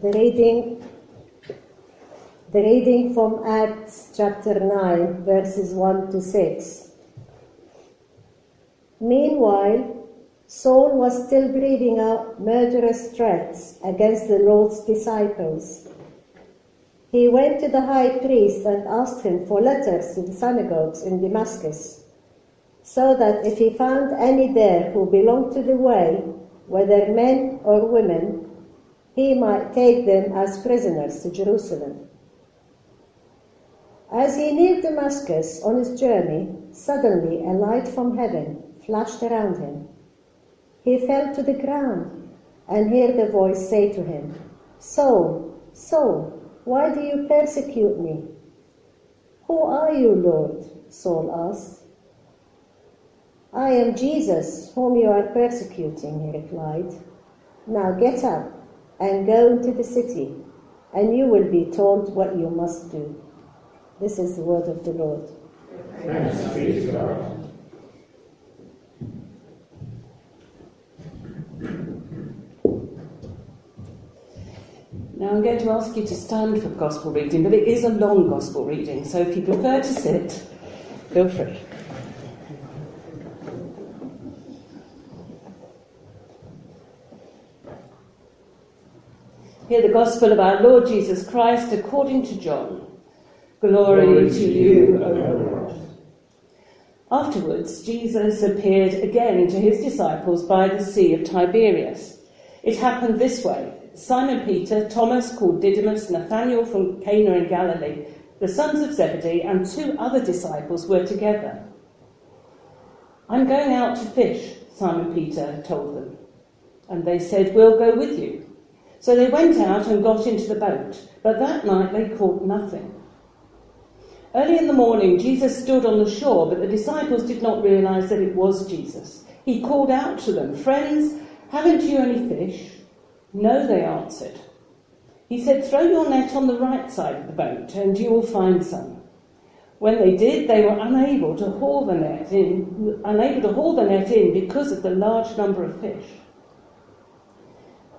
The reading, the reading from Acts chapter 9, verses 1 to 6. Meanwhile, Saul was still breathing out murderous threats against the Lord's disciples. He went to the high priest and asked him for letters to the synagogues in Damascus, so that if he found any there who belonged to the way, whether men or women, he might take them as prisoners to Jerusalem. As he neared Damascus on his journey, suddenly a light from heaven flashed around him. He fell to the ground and heard a voice say to him, Saul, Saul, why do you persecute me? Who are you, Lord? Saul asked. I am Jesus, whom you are persecuting, he replied. Now get up and go into the city, and you will be told what you must do. This is the word of the Lord. Thanks be to God. Now I'm going to ask you to stand for gospel reading, but it is a long gospel reading, so if you prefer to sit, feel free. Hear the gospel of our Lord Jesus Christ according to John. Glory, Glory to you, O Lord. Afterwards, Jesus appeared again to his disciples by the Sea of Tiberias. It happened this way Simon Peter, Thomas called Didymus, Nathanael from Cana in Galilee, the sons of Zebedee, and two other disciples were together. I'm going out to fish, Simon Peter told them. And they said, We'll go with you. So they went out and got into the boat, but that night they caught nothing. Early in the morning, Jesus stood on the shore, but the disciples did not realize that it was Jesus. He called out to them, Friends, haven't you any fish? No, they answered. He said, Throw your net on the right side of the boat, and you will find some. When they did, they were unable to haul the net in, unable to haul the net in because of the large number of fish.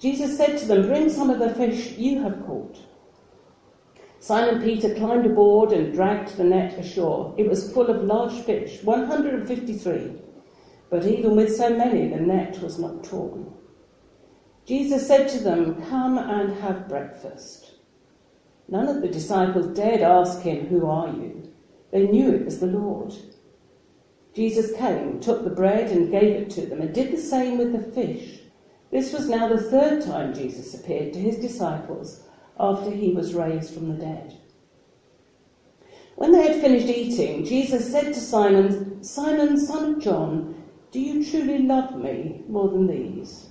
Jesus said to them, Bring some of the fish you have caught. Simon Peter climbed aboard and dragged the net ashore. It was full of large fish, 153. But even with so many, the net was not torn. Jesus said to them, Come and have breakfast. None of the disciples dared ask him, Who are you? They knew it was the Lord. Jesus came, took the bread, and gave it to them, and did the same with the fish. This was now the third time Jesus appeared to his disciples after he was raised from the dead. When they had finished eating, Jesus said to Simon, Simon, son of John, do you truly love me more than these?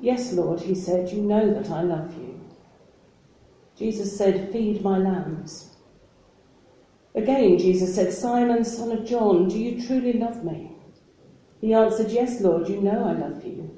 Yes, Lord, he said, you know that I love you. Jesus said, Feed my lambs. Again, Jesus said, Simon, son of John, do you truly love me? He answered, Yes, Lord, you know I love you.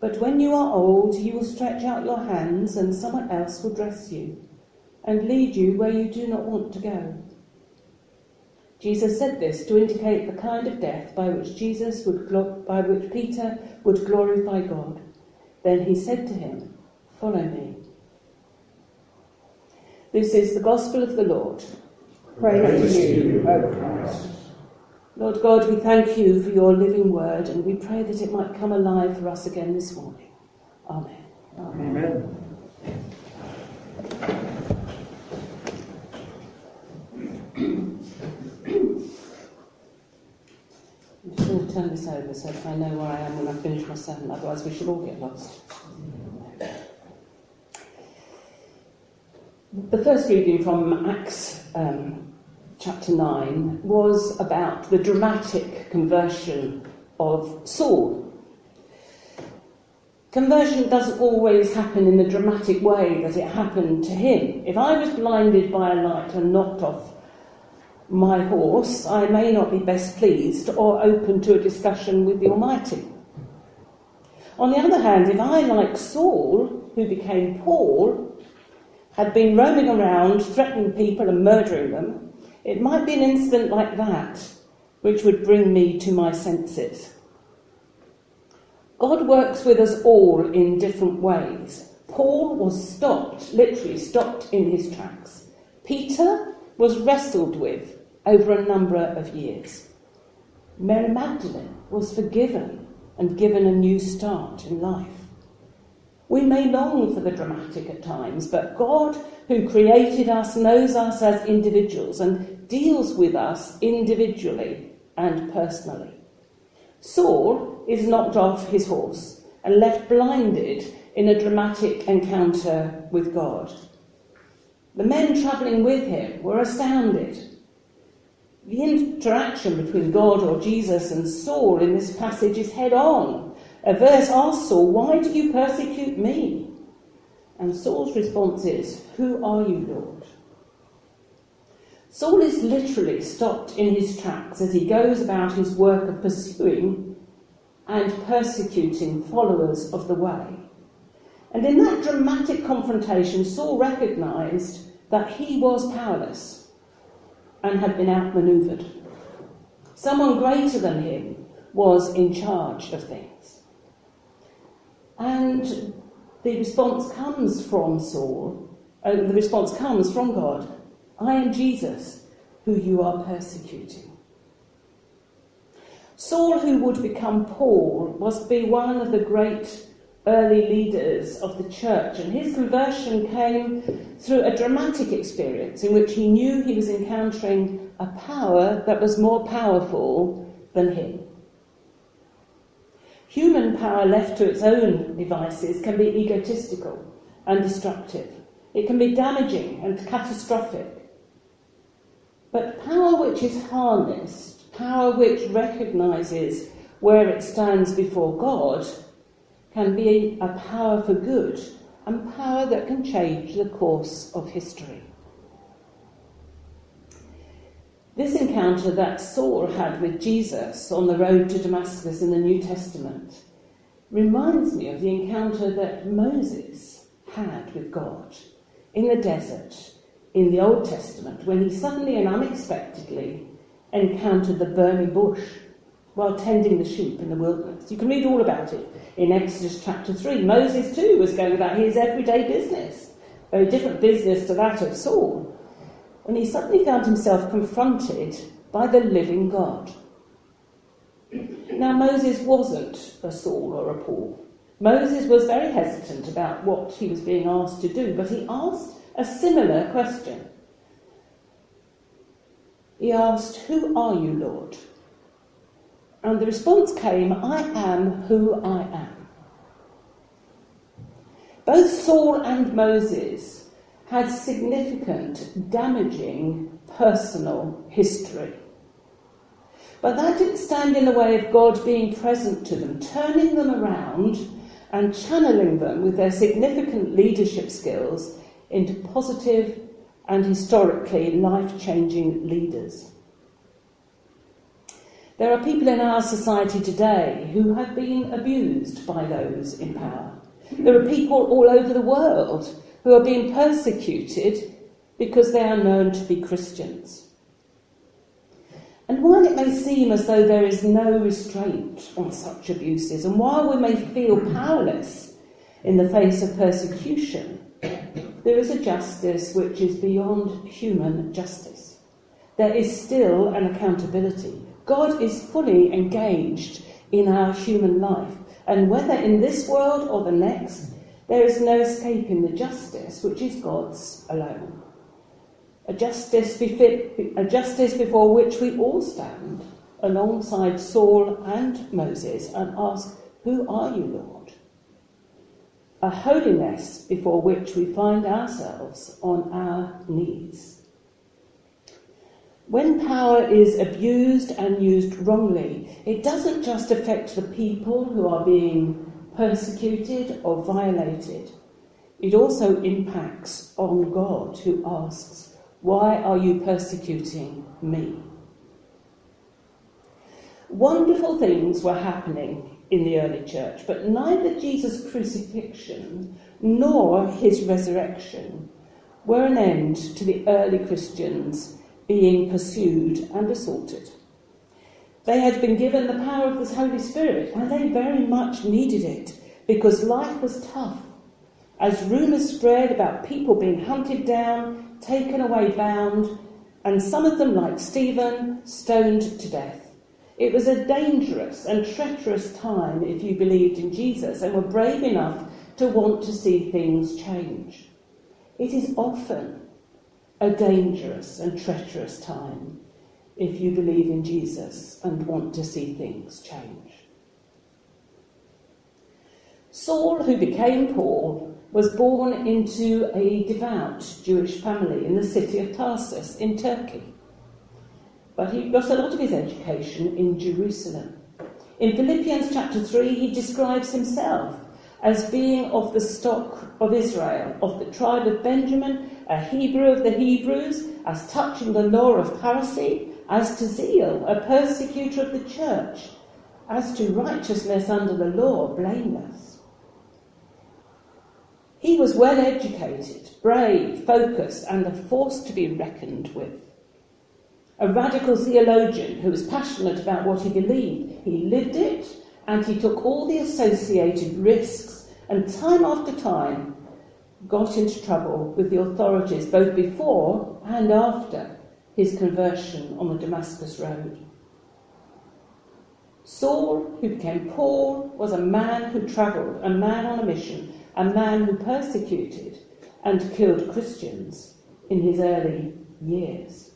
But when you are old, you will stretch out your hands, and someone else will dress you and lead you where you do not want to go. Jesus said this to indicate the kind of death by which Jesus would by which Peter would glorify God. Then he said to him, "Follow me." This is the gospel of the Lord. Praise, Praise to you, O Christ. Lord God, we thank you for your living word and we pray that it might come alive for us again this morning. Amen. Amen. Amen. I shall turn this over so that I know where I am when I finish my sermon, otherwise, we should all get lost. The first reading from Acts um, chapter 9 was about the dramatic conversion of Saul. Conversion doesn't always happen in the dramatic way that it happened to him. If I was blinded by a light and knocked off my horse, I may not be best pleased or open to a discussion with the Almighty. On the other hand, if I, like Saul, who became Paul, had been roaming around threatening people and murdering them, it might be an incident like that which would bring me to my senses. God works with us all in different ways. Paul was stopped, literally stopped in his tracks. Peter was wrestled with over a number of years. Mary Magdalene was forgiven and given a new start in life. We may long for the dramatic at times, but God, who created us, knows us as individuals and deals with us individually and personally. Saul is knocked off his horse and left blinded in a dramatic encounter with God. The men travelling with him were astounded the interaction between God or Jesus and Saul in this passage is head on. A verse asks Saul, Why do you persecute me? And Saul's response is, Who are you, Lord? Saul is literally stopped in his tracks as he goes about his work of pursuing and persecuting followers of the way. And in that dramatic confrontation, Saul recognised that he was powerless and had been outmaneuvered. Someone greater than him was in charge of things. And the response comes from Saul, uh, the response comes from God I am Jesus, who you are persecuting. Saul, who would become Paul, was to be one of the great early leaders of the church, and his conversion came through a dramatic experience in which he knew he was encountering a power that was more powerful than him. Human power left to its own devices can be egotistical and destructive. It can be damaging and catastrophic. But power which is harnessed, power which recognizes where it stands before God, can be a power for good and power that can change the course of history. This encounter that Saul had with Jesus on the road to Damascus in the New Testament reminds me of the encounter that Moses had with God in the desert in the Old Testament when he suddenly and unexpectedly encountered the burning bush while tending the sheep in the wilderness. You can read all about it in Exodus chapter 3. Moses, too, was going about his everyday business, very different business to that of Saul, when he suddenly found himself confronted by the living God. Now, Moses wasn't a Saul or a Paul. Moses was very hesitant about what he was being asked to do, but he asked a similar question. He asked, Who are you, Lord? And the response came, I am who I am. Both Saul and Moses had significant, damaging personal history. But that didn't stand in the way of God being present to them, turning them around and channeling them with their significant leadership skills into positive and historically life changing leaders. There are people in our society today who have been abused by those in power. There are people all over the world who are being persecuted because they are known to be Christians. And while it may seem as though there is no restraint on such abuses, and while we may feel powerless in the face of persecution, there is a justice which is beyond human justice. There is still an accountability. God is fully engaged in our human life. And whether in this world or the next, there is no escaping the justice which is God's alone. A justice, befit, a justice before which we all stand alongside Saul and Moses and ask, Who are you, Lord? A holiness before which we find ourselves on our knees. When power is abused and used wrongly, it doesn't just affect the people who are being persecuted or violated. It also impacts on God, who asks, Why are you persecuting me? Wonderful things were happening in the early church, but neither Jesus' crucifixion nor his resurrection were an end to the early Christians being pursued and assaulted. They had been given the power of the Holy Spirit, and they very much needed it because life was tough. As rumours spread about people being hunted down, taken away bound, and some of them, like Stephen, stoned to death. It was a dangerous and treacherous time if you believed in Jesus and were brave enough to want to see things change. It is often a dangerous and treacherous time if you believe in Jesus and want to see things change. Saul, who became Paul, was born into a devout Jewish family in the city of Tarsus in Turkey. But he got a lot of his education in Jerusalem. In Philippians chapter 3, he describes himself as being of the stock of Israel, of the tribe of Benjamin, a Hebrew of the Hebrews, as touching the law of Pharisee, as to zeal, a persecutor of the church, as to righteousness under the law, blameless. He was well educated, brave, focused, and a force to be reckoned with. A radical theologian who was passionate about what he believed. He lived it and he took all the associated risks and time after time got into trouble with the authorities both before and after his conversion on the Damascus Road. Saul, who became Paul, was a man who travelled, a man on a mission, a man who persecuted and killed Christians in his early years.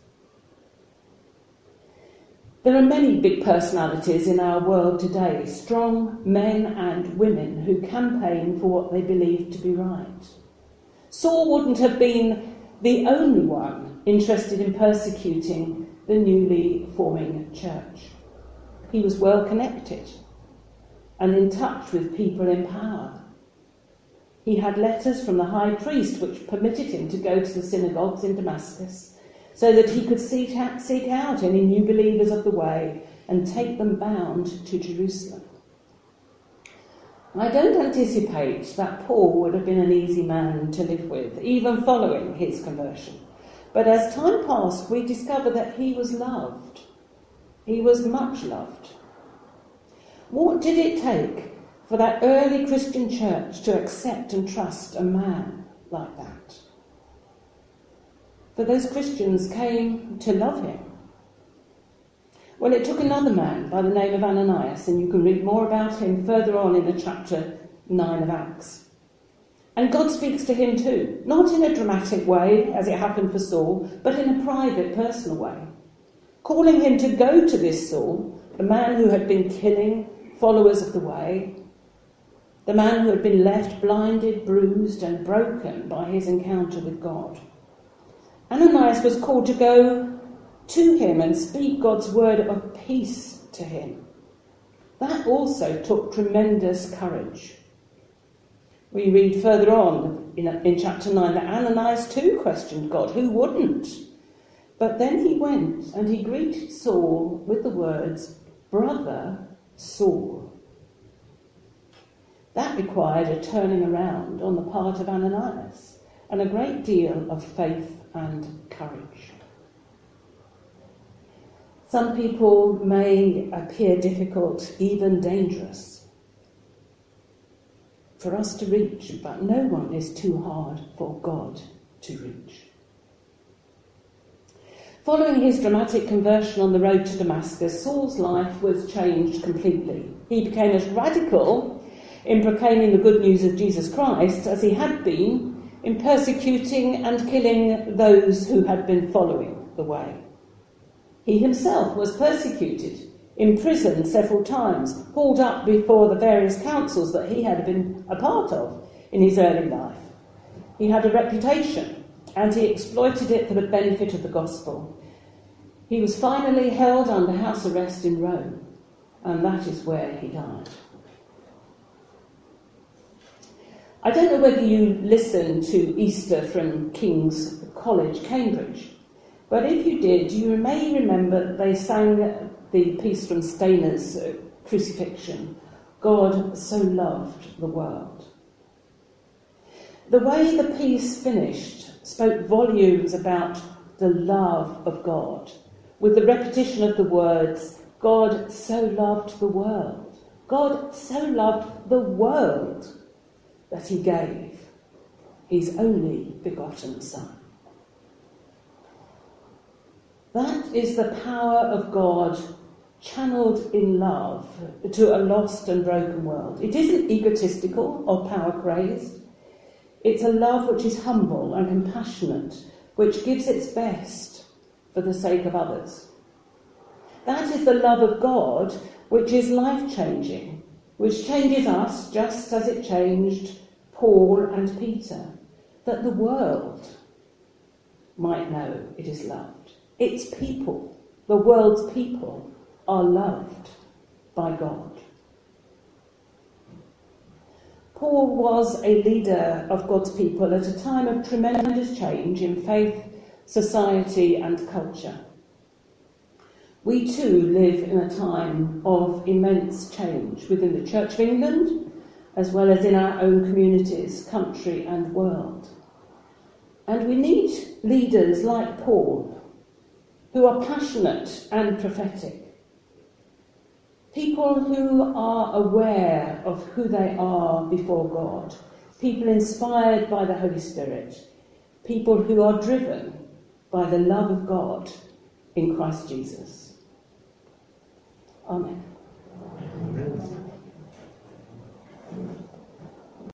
There are many big personalities in our world today, strong men and women who campaign for what they believe to be right. Saul wouldn't have been the only one interested in persecuting the newly forming church. He was well connected and in touch with people in power. He had letters from the high priest which permitted him to go to the synagogues in Damascus so that he could seek out, any new believers of the way and take them bound to Jerusalem. I don't anticipate that Paul would have been an easy man to live with, even following his conversion. But as time passed, we discover that he was loved. He was much loved. What did it take for that early Christian church to accept and trust a man like that? For those Christians came to love him. Well, it took another man by the name of Ananias, and you can read more about him further on in the chapter 9 of Acts. And God speaks to him too, not in a dramatic way, as it happened for Saul, but in a private, personal way, calling him to go to this Saul, the man who had been killing followers of the way, the man who had been left blinded, bruised, and broken by his encounter with God. Ananias was called to go to him and speak God's word of peace to him. That also took tremendous courage. We read further on in, in chapter 9 that Ananias too questioned God. Who wouldn't? But then he went and he greeted Saul with the words, Brother Saul. That required a turning around on the part of Ananias and a great deal of faith and courage. Some people may appear difficult, even dangerous for us to reach, but no one is too hard for God to reach. Following his dramatic conversion on the road to Damascus, Saul's life was changed completely. He became as radical in proclaiming the good news of Jesus Christ as he had been in persecuting and killing those who had been following the way. He himself was persecuted imprisoned several times, hauled up before the various councils that he had been a part of in his early life. He had a reputation and he exploited it for the benefit of the gospel. He was finally held under house arrest in Rome, and that is where he died. I don't know whether you listened to Easter from King's College, Cambridge, but if you did, you may remember they sang the piece from Stainer's uh, Crucifixion God so loved the world. The way the piece finished spoke volumes about the love of God, with the repetition of the words, God so loved the world. God so loved the world that he gave his only begotten Son. That is the power of God channeled in love to a lost and broken world. It isn't egotistical or power crazed. It's a love which is humble and compassionate, which gives its best for the sake of others. That is the love of God which is life changing, which changes us just as it changed Paul and Peter, that the world might know it is loved. Its people, the world's people, are loved by God. Paul was a leader of God's people at a time of tremendous change in faith, society, and culture. We too live in a time of immense change within the Church of England, as well as in our own communities, country, and world. And we need leaders like Paul, who are passionate and prophetic, People who are aware of who they are before God. People inspired by the Holy Spirit. People who are driven by the love of God in Christ Jesus. Amen.